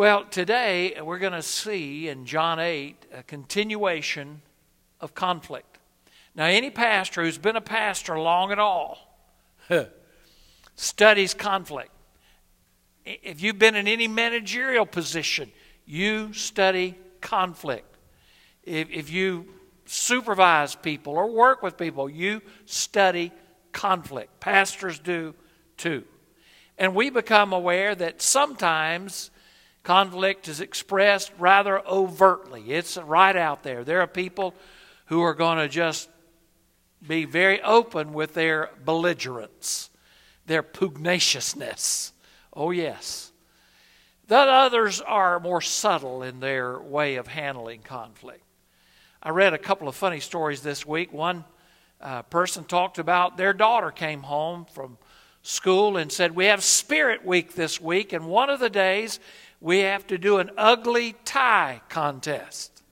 Well, today we're going to see in John 8 a continuation of conflict. Now, any pastor who's been a pastor long at all studies conflict. If you've been in any managerial position, you study conflict. If, if you supervise people or work with people, you study conflict. Pastors do too. And we become aware that sometimes conflict is expressed rather overtly. It's right out there. There are people who are going to just be very open with their belligerence, their pugnaciousness. Oh, yes. That others are more subtle in their way of handling conflict. I read a couple of funny stories this week. One uh, person talked about their daughter came home from school and said, We have Spirit Week this week, and one of the days we have to do an ugly tie contest.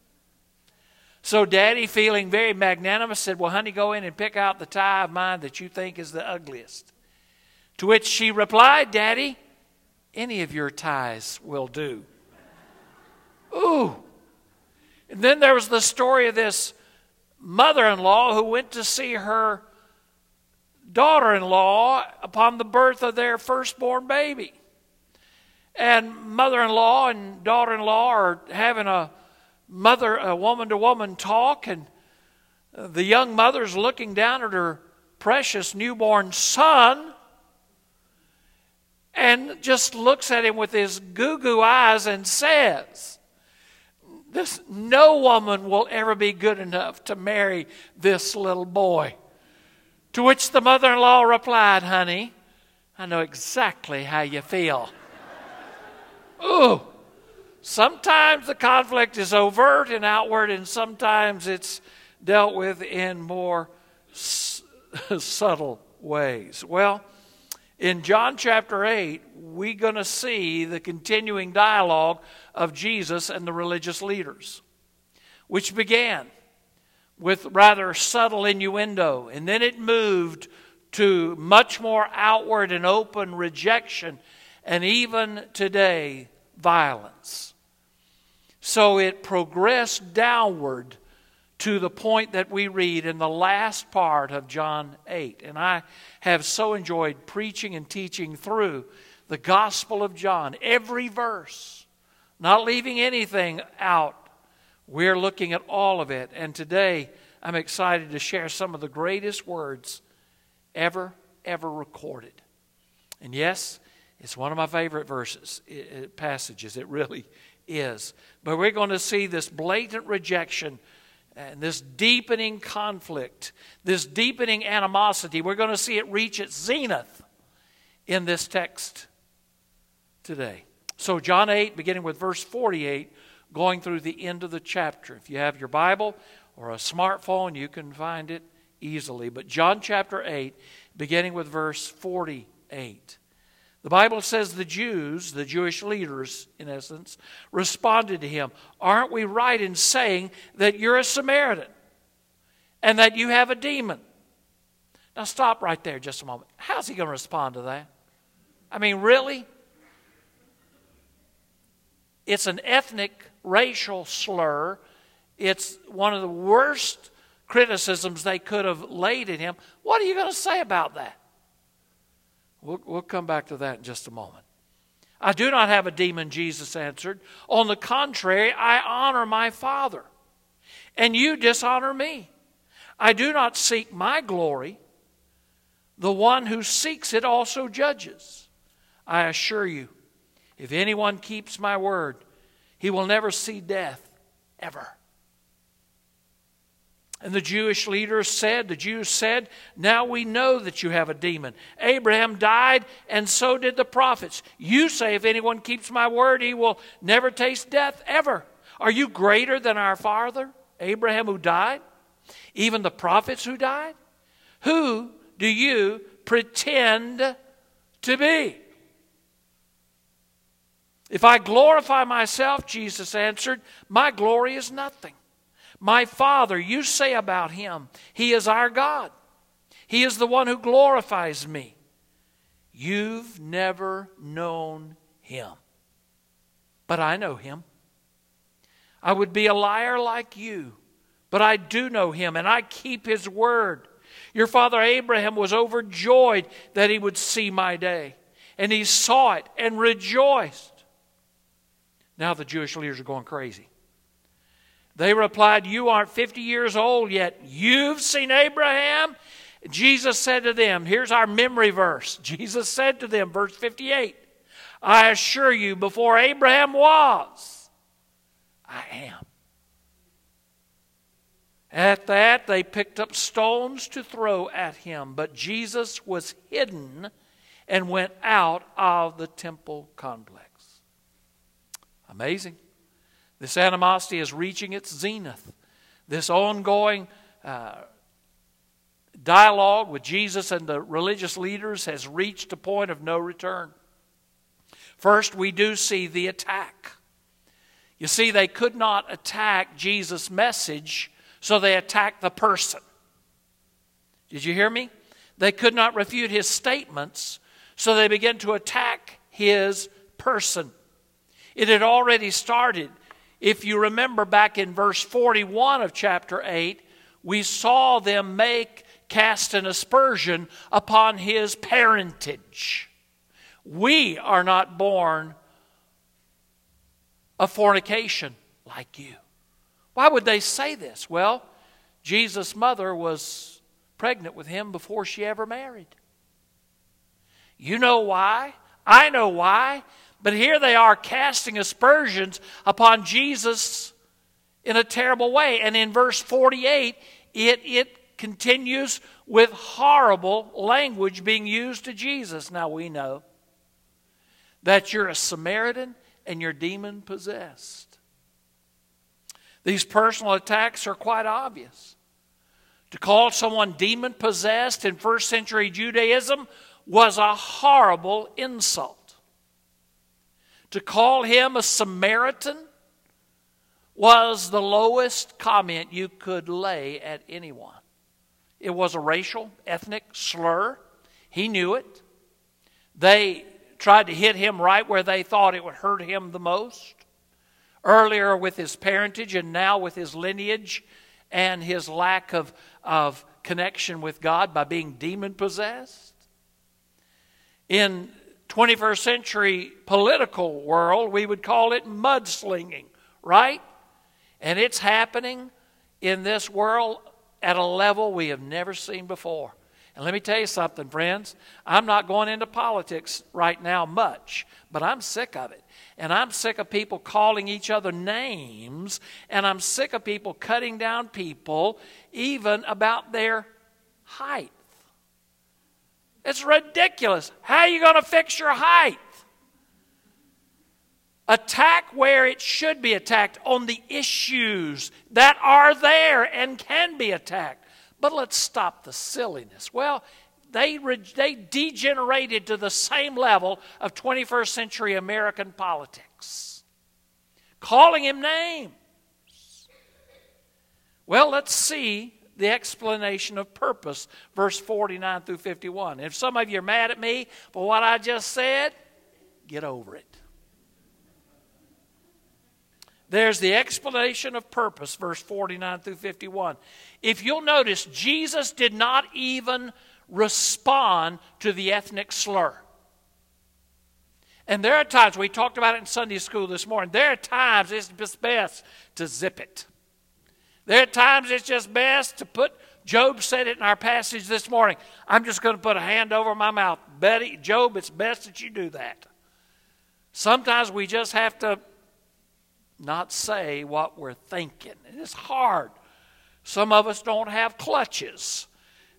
So, Daddy, feeling very magnanimous, said, Well, honey, go in and pick out the tie of mine that you think is the ugliest. To which she replied, Daddy, any of your ties will do. Ooh. And then there was the story of this mother in law who went to see her daughter in law upon the birth of their firstborn baby. And mother in law and daughter in law are having a mother, a woman to woman talk, and the young mother's looking down at her precious newborn son and just looks at him with his goo goo eyes and says, this, No woman will ever be good enough to marry this little boy. To which the mother in law replied, Honey, I know exactly how you feel. Ooh, sometimes the conflict is overt and outward, and sometimes it's dealt with in more s- subtle ways. Well, in John chapter 8, we're going to see the continuing dialogue of Jesus and the religious leaders, which began with rather subtle innuendo, and then it moved to much more outward and open rejection, and even today, violence. So it progressed downward to the point that we read in the last part of John 8. And I have so enjoyed preaching and teaching through the Gospel of John, every verse, not leaving anything out. We're looking at all of it. And today, I'm excited to share some of the greatest words ever, ever recorded. And yes, it's one of my favorite verses, passages. It really is. But we're going to see this blatant rejection and this deepening conflict, this deepening animosity, we're going to see it reach its zenith in this text today. So, John 8, beginning with verse 48, going through the end of the chapter. If you have your Bible or a smartphone, you can find it easily. But John chapter 8, beginning with verse 48. The Bible says the Jews, the Jewish leaders, in essence, responded to him Aren't we right in saying that you're a Samaritan and that you have a demon? Now, stop right there just a moment. How's he going to respond to that? I mean, really? It's an ethnic, racial slur. It's one of the worst criticisms they could have laid at him. What are you going to say about that? We'll, we'll come back to that in just a moment. I do not have a demon, Jesus answered. On the contrary, I honor my Father, and you dishonor me. I do not seek my glory. The one who seeks it also judges. I assure you, if anyone keeps my word, he will never see death, ever. And the Jewish leaders said, the Jews said, Now we know that you have a demon. Abraham died, and so did the prophets. You say, If anyone keeps my word, he will never taste death ever. Are you greater than our father, Abraham, who died? Even the prophets who died? Who do you pretend to be? If I glorify myself, Jesus answered, my glory is nothing. My Father, you say about him, He is our God. He is the one who glorifies me. You've never known him. but I know him. I would be a liar like you, but I do know him, and I keep his word. Your father Abraham was overjoyed that he would see my day, and he saw it and rejoiced. Now the Jewish leaders are going crazy. They replied, You aren't 50 years old yet. You've seen Abraham? Jesus said to them, Here's our memory verse. Jesus said to them, verse 58, I assure you, before Abraham was, I am. At that, they picked up stones to throw at him, but Jesus was hidden and went out of the temple complex. Amazing. This animosity is reaching its zenith. This ongoing uh, dialogue with Jesus and the religious leaders has reached a point of no return. First, we do see the attack. You see, they could not attack Jesus' message so they attacked the person. Did you hear me? They could not refute his statements, so they began to attack his person. It had already started. If you remember back in verse 41 of chapter 8, we saw them make cast an aspersion upon his parentage. We are not born of fornication like you. Why would they say this? Well, Jesus' mother was pregnant with him before she ever married. You know why? I know why. But here they are casting aspersions upon Jesus in a terrible way. And in verse 48, it, it continues with horrible language being used to Jesus. Now we know that you're a Samaritan and you're demon possessed. These personal attacks are quite obvious. To call someone demon possessed in first century Judaism was a horrible insult. To call him a Samaritan was the lowest comment you could lay at anyone. It was a racial, ethnic slur. He knew it. They tried to hit him right where they thought it would hurt him the most earlier with his parentage and now with his lineage and his lack of, of connection with God by being demon possessed. In 21st century political world, we would call it mudslinging, right? And it's happening in this world at a level we have never seen before. And let me tell you something, friends. I'm not going into politics right now much, but I'm sick of it. And I'm sick of people calling each other names, and I'm sick of people cutting down people even about their height. It's ridiculous. How are you going to fix your height? Attack where it should be attacked on the issues that are there and can be attacked. But let's stop the silliness. Well, they, they degenerated to the same level of 21st century American politics, calling him names. Well, let's see the explanation of purpose, verse 49 through 51. If some of you are mad at me for what I just said, get over it. There's the explanation of purpose, verse 49 through 51. If you'll notice, Jesus did not even respond to the ethnic slur. And there are times, we talked about it in Sunday school this morning, there are times it's best to zip it. There are times it's just best to put, Job said it in our passage this morning. I'm just going to put a hand over my mouth. Betty, Job, it's best that you do that. Sometimes we just have to not say what we're thinking. And it's hard. Some of us don't have clutches.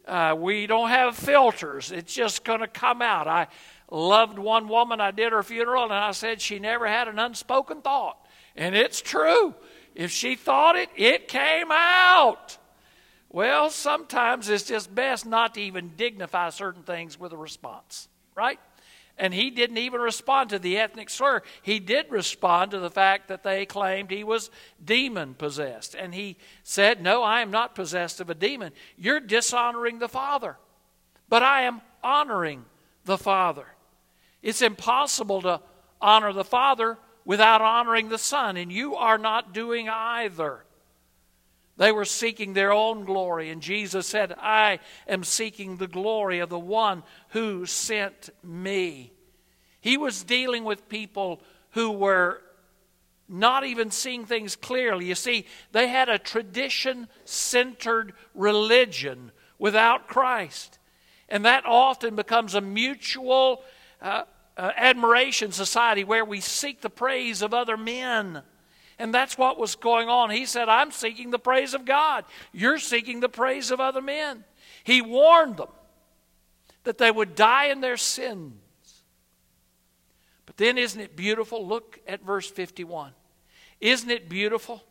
Uh, we don't have filters. It's just going to come out. I loved one woman. I did her funeral, and I said she never had an unspoken thought. And it's true. If she thought it, it came out. Well, sometimes it's just best not to even dignify certain things with a response, right? And he didn't even respond to the ethnic slur. He did respond to the fact that they claimed he was demon possessed. And he said, No, I am not possessed of a demon. You're dishonoring the Father. But I am honoring the Father. It's impossible to honor the Father without honoring the Son, and you are not doing either. They were seeking their own glory, and Jesus said, I am seeking the glory of the one who sent me. He was dealing with people who were not even seeing things clearly. You see, they had a tradition centered religion without Christ. And that often becomes a mutual uh, uh, admiration society where we seek the praise of other men. And that's what was going on. He said, I'm seeking the praise of God. You're seeking the praise of other men. He warned them that they would die in their sins. But then, isn't it beautiful? Look at verse 51. Isn't it beautiful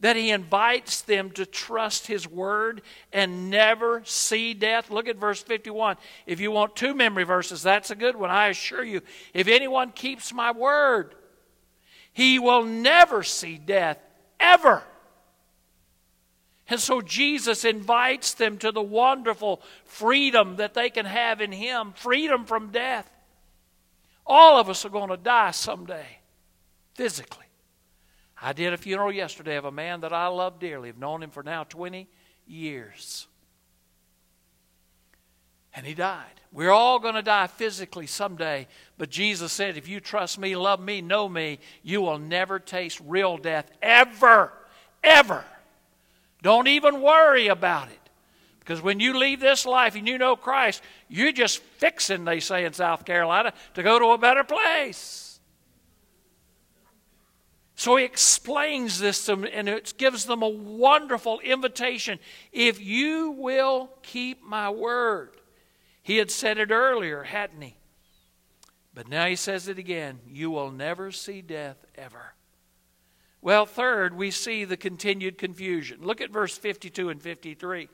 that he invites them to trust his word and never see death? Look at verse 51. If you want two memory verses, that's a good one. I assure you, if anyone keeps my word, he will never see death, ever. And so Jesus invites them to the wonderful freedom that they can have in Him freedom from death. All of us are going to die someday, physically. I did a funeral yesterday of a man that I love dearly. I've known him for now 20 years. And he died. We're all going to die physically someday, but Jesus said, if you trust me, love me, know me, you will never taste real death ever, ever. Don't even worry about it. Because when you leave this life and you know Christ, you're just fixing, they say in South Carolina, to go to a better place. So he explains this to them, and it gives them a wonderful invitation. If you will keep my word, he had said it earlier, hadn't he? But now he says it again you will never see death ever. Well, third, we see the continued confusion. Look at verse 52 and 53.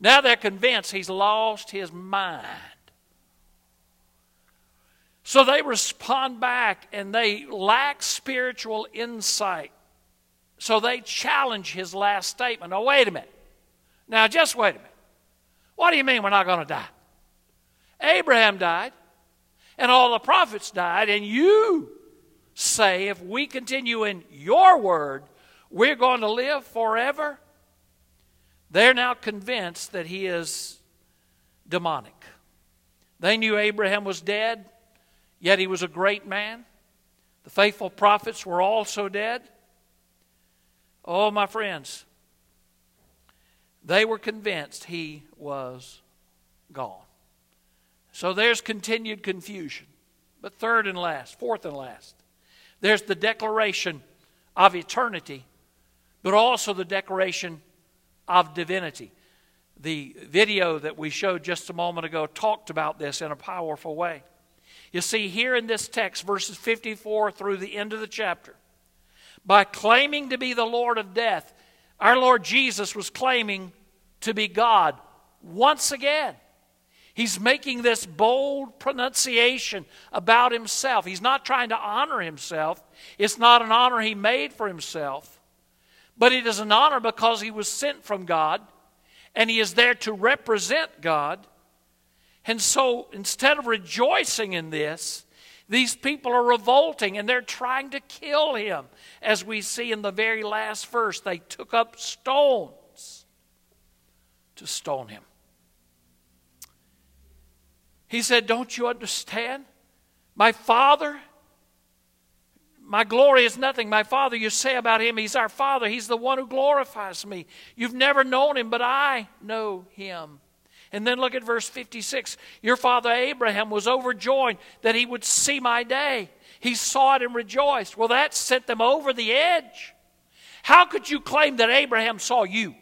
Now they're convinced he's lost his mind. So they respond back and they lack spiritual insight. So they challenge his last statement. Now, wait a minute. Now, just wait a minute. What do you mean we're not going to die? Abraham died, and all the prophets died, and you say, if we continue in your word, we're going to live forever. They're now convinced that he is demonic. They knew Abraham was dead, yet he was a great man. The faithful prophets were also dead. Oh, my friends, they were convinced he was gone. So there's continued confusion. But third and last, fourth and last, there's the declaration of eternity, but also the declaration of divinity. The video that we showed just a moment ago talked about this in a powerful way. You see, here in this text, verses 54 through the end of the chapter, by claiming to be the Lord of death, our Lord Jesus was claiming to be God once again. He's making this bold pronunciation about himself. He's not trying to honor himself. It's not an honor he made for himself, but it is an honor because he was sent from God and he is there to represent God. And so instead of rejoicing in this, these people are revolting and they're trying to kill him. As we see in the very last verse, they took up stones to stone him. He said, Don't you understand? My Father, my glory is nothing. My Father, you say about him, He's our Father. He's the one who glorifies me. You've never known him, but I know him. And then look at verse 56. Your father Abraham was overjoyed that he would see my day. He saw it and rejoiced. Well, that sent them over the edge. How could you claim that Abraham saw you?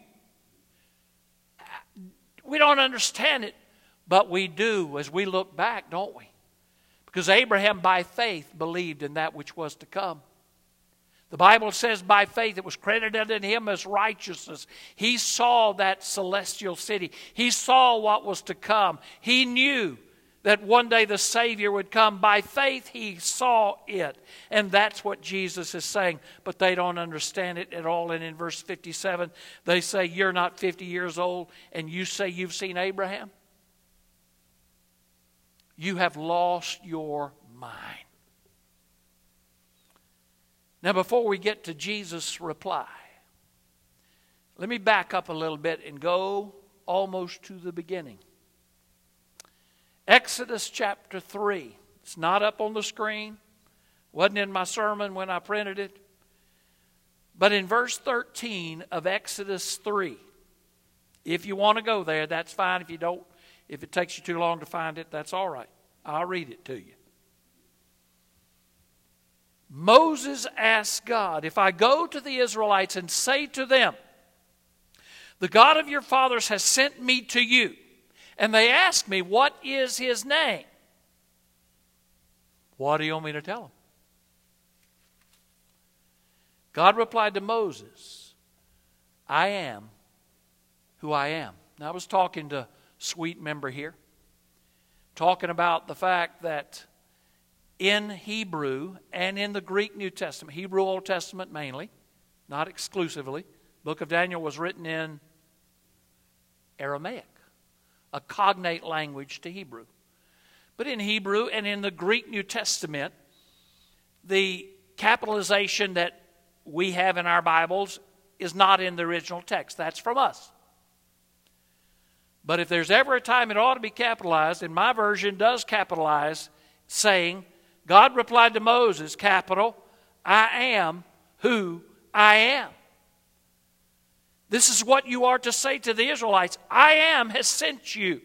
We don't understand it. But we do as we look back, don't we? Because Abraham, by faith, believed in that which was to come. The Bible says by faith it was credited unto him as righteousness. He saw that celestial city, he saw what was to come. He knew that one day the Savior would come. By faith, he saw it. And that's what Jesus is saying. But they don't understand it at all. And in verse 57, they say, You're not 50 years old, and you say you've seen Abraham? you have lost your mind. Now, before we get to Jesus' reply, let me back up a little bit and go almost to the beginning. Exodus chapter 3. It's not up on the screen. Wasn't in my sermon when I printed it. But in verse 13 of Exodus 3, if you want to go there, that's fine. If you don't, if it takes you too long to find it, that's all right. I'll read it to you. Moses asked God, If I go to the Israelites and say to them, The God of your fathers has sent me to you, and they ask me, What is his name? What do you want me to tell them? God replied to Moses, I am who I am. Now, I was talking to sweet member here, talking about the fact that in Hebrew and in the Greek New Testament, Hebrew Old Testament mainly, not exclusively, book of Daniel was written in Aramaic, a cognate language to Hebrew. But in Hebrew and in the Greek New Testament, the capitalization that we have in our Bibles is not in the original text. That's from us. But if there's ever a time it ought to be capitalized, and my version does capitalize, saying, God replied to Moses, capital, I am who I am. This is what you are to say to the Israelites I am has sent you.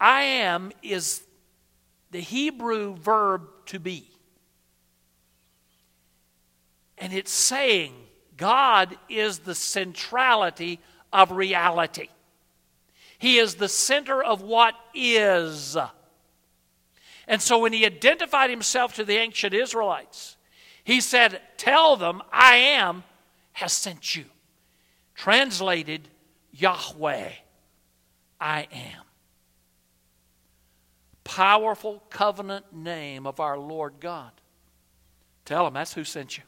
I am is the Hebrew verb to be. And it's saying God is the centrality of reality. He is the center of what is. And so when he identified himself to the ancient Israelites, he said, Tell them, I am has sent you. Translated, Yahweh, I am. Powerful covenant name of our Lord God. Tell them that's who sent you.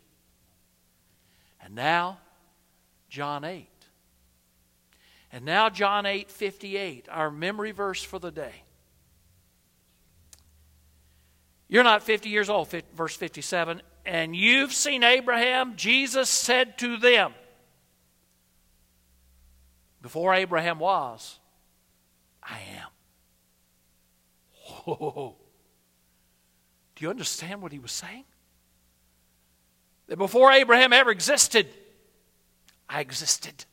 And now, John 8. And now, John 8 58, our memory verse for the day. You're not 50 years old, verse 57, and you've seen Abraham. Jesus said to them, Before Abraham was, I am. Whoa. Do you understand what he was saying? that before Abraham ever existed, I existed.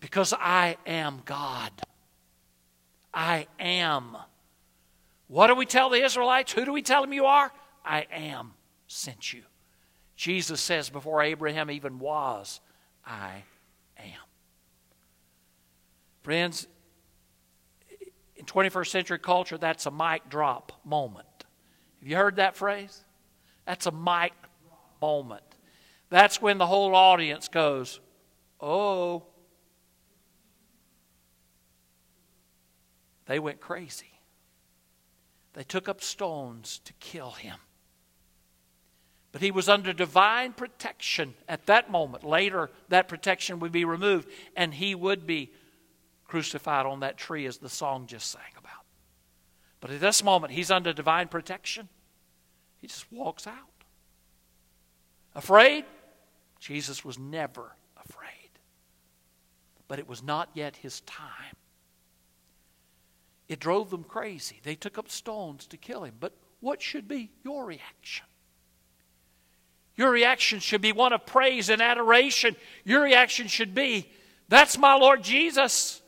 Because I am God. I am. What do we tell the Israelites? Who do we tell them you are? I am sent you. Jesus says, before Abraham even was, I am. Friends, in 21st century culture, that's a mic drop moment. Have you heard that phrase? That's a mic moment. That's when the whole audience goes, Oh. They went crazy. They took up stones to kill him. But he was under divine protection at that moment. Later, that protection would be removed, and he would be crucified on that tree, as the song just sang about. But at this moment, he's under divine protection. He just walks out. Afraid? Jesus was never afraid. But it was not yet his time. It drove them crazy. They took up stones to kill him. But what should be your reaction? Your reaction should be one of praise and adoration. Your reaction should be, That's my Lord Jesus.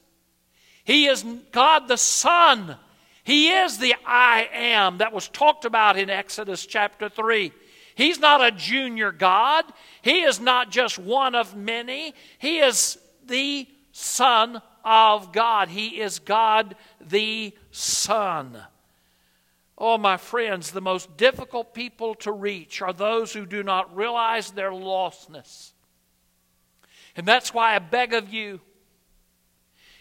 He is God the Son. He is the I am that was talked about in Exodus chapter 3. He's not a junior God. He is not just one of many. He is the Son of God. He is God the Son. Oh, my friends, the most difficult people to reach are those who do not realize their lostness. And that's why I beg of you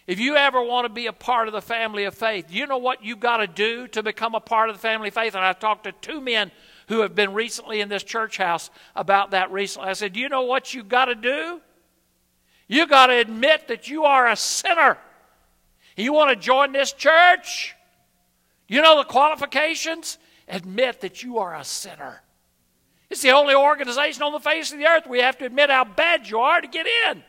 if you ever want to be a part of the family of faith, you know what you've got to do to become a part of the family of faith? And I've talked to two men who have been recently in this church house about that recently. I said, Do you know what you've got to do? You got to admit that you are a sinner. You want to join this church? You know the qualifications? admit that you are a sinner. It's the only organization on the face of the earth we have to admit how bad you are to get in.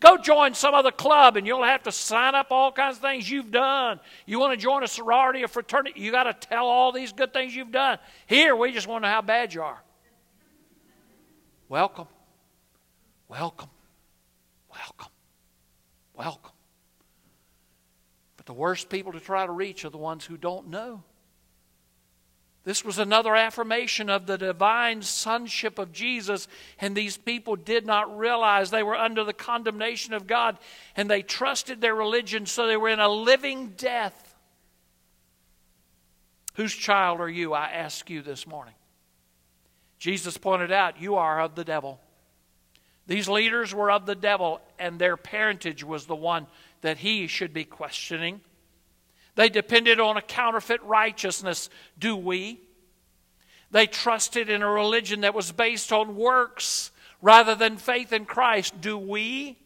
Go join some other club and you'll have to sign up all kinds of things you've done. You want to join a sorority or fraternity, you got to tell all these good things you've done. Here, we just want to know how bad you are. Welcome. Welcome. Welcome. Welcome. But the worst people to try to reach are the ones who don't know. This was another affirmation of the divine sonship of Jesus, and these people did not realize they were under the condemnation of God, and they trusted their religion, so they were in a living death. Whose child are you? I ask you this morning. Jesus pointed out, You are of the devil. These leaders were of the devil, and their parentage was the one that he should be questioning. They depended on a counterfeit righteousness. Do we? They trusted in a religion that was based on works rather than faith in Christ. Do we?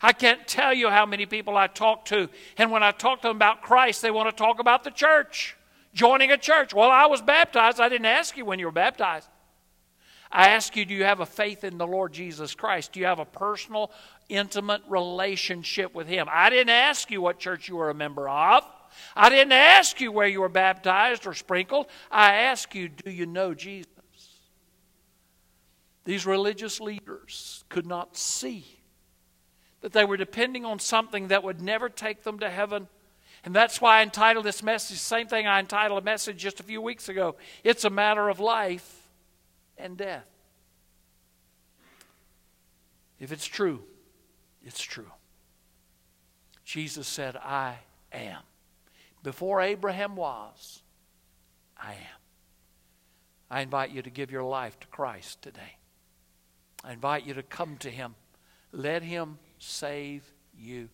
I can't tell you how many people I talk to, and when I talk to them about Christ, they want to talk about the church, joining a church. Well, I was baptized. I didn't ask you when you were baptized. I ask you, do you have a faith in the Lord Jesus Christ? Do you have a personal, intimate relationship with Him? I didn't ask you what church you were a member of. I didn't ask you where you were baptized or sprinkled. I ask you, do you know Jesus? These religious leaders could not see that they were depending on something that would never take them to heaven. And that's why I entitled this message, same thing I entitled a message just a few weeks ago. It's a matter of life and death. If it's true, it's true. Jesus said, I am. Before Abraham was, I am. I invite you to give your life to Christ today. I invite you to come to Him. Let Him save you.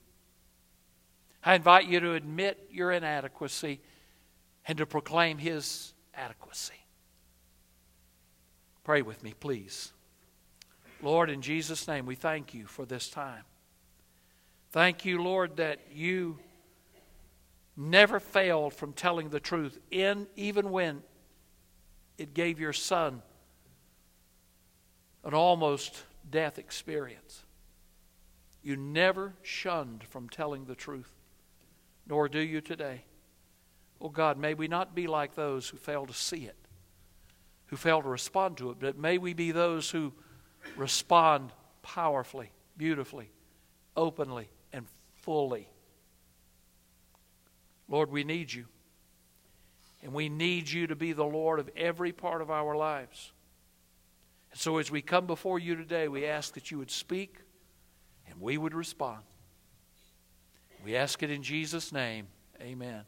I invite you to admit your inadequacy and to proclaim His adequacy. Pray with me, please. Lord, in Jesus' name, we thank you for this time. Thank you, Lord, that you never failed from telling the truth, in even when it gave your son an almost death experience. You never shunned from telling the truth, nor do you today. Oh God, may we not be like those who fail to see it who fail to respond to it, but may we be those who respond powerfully, beautifully, openly, fully. Lord, we need you. And we need you to be the Lord of every part of our lives. And so as we come before you today, we ask that you would speak and we would respond. We ask it in Jesus' name. Amen.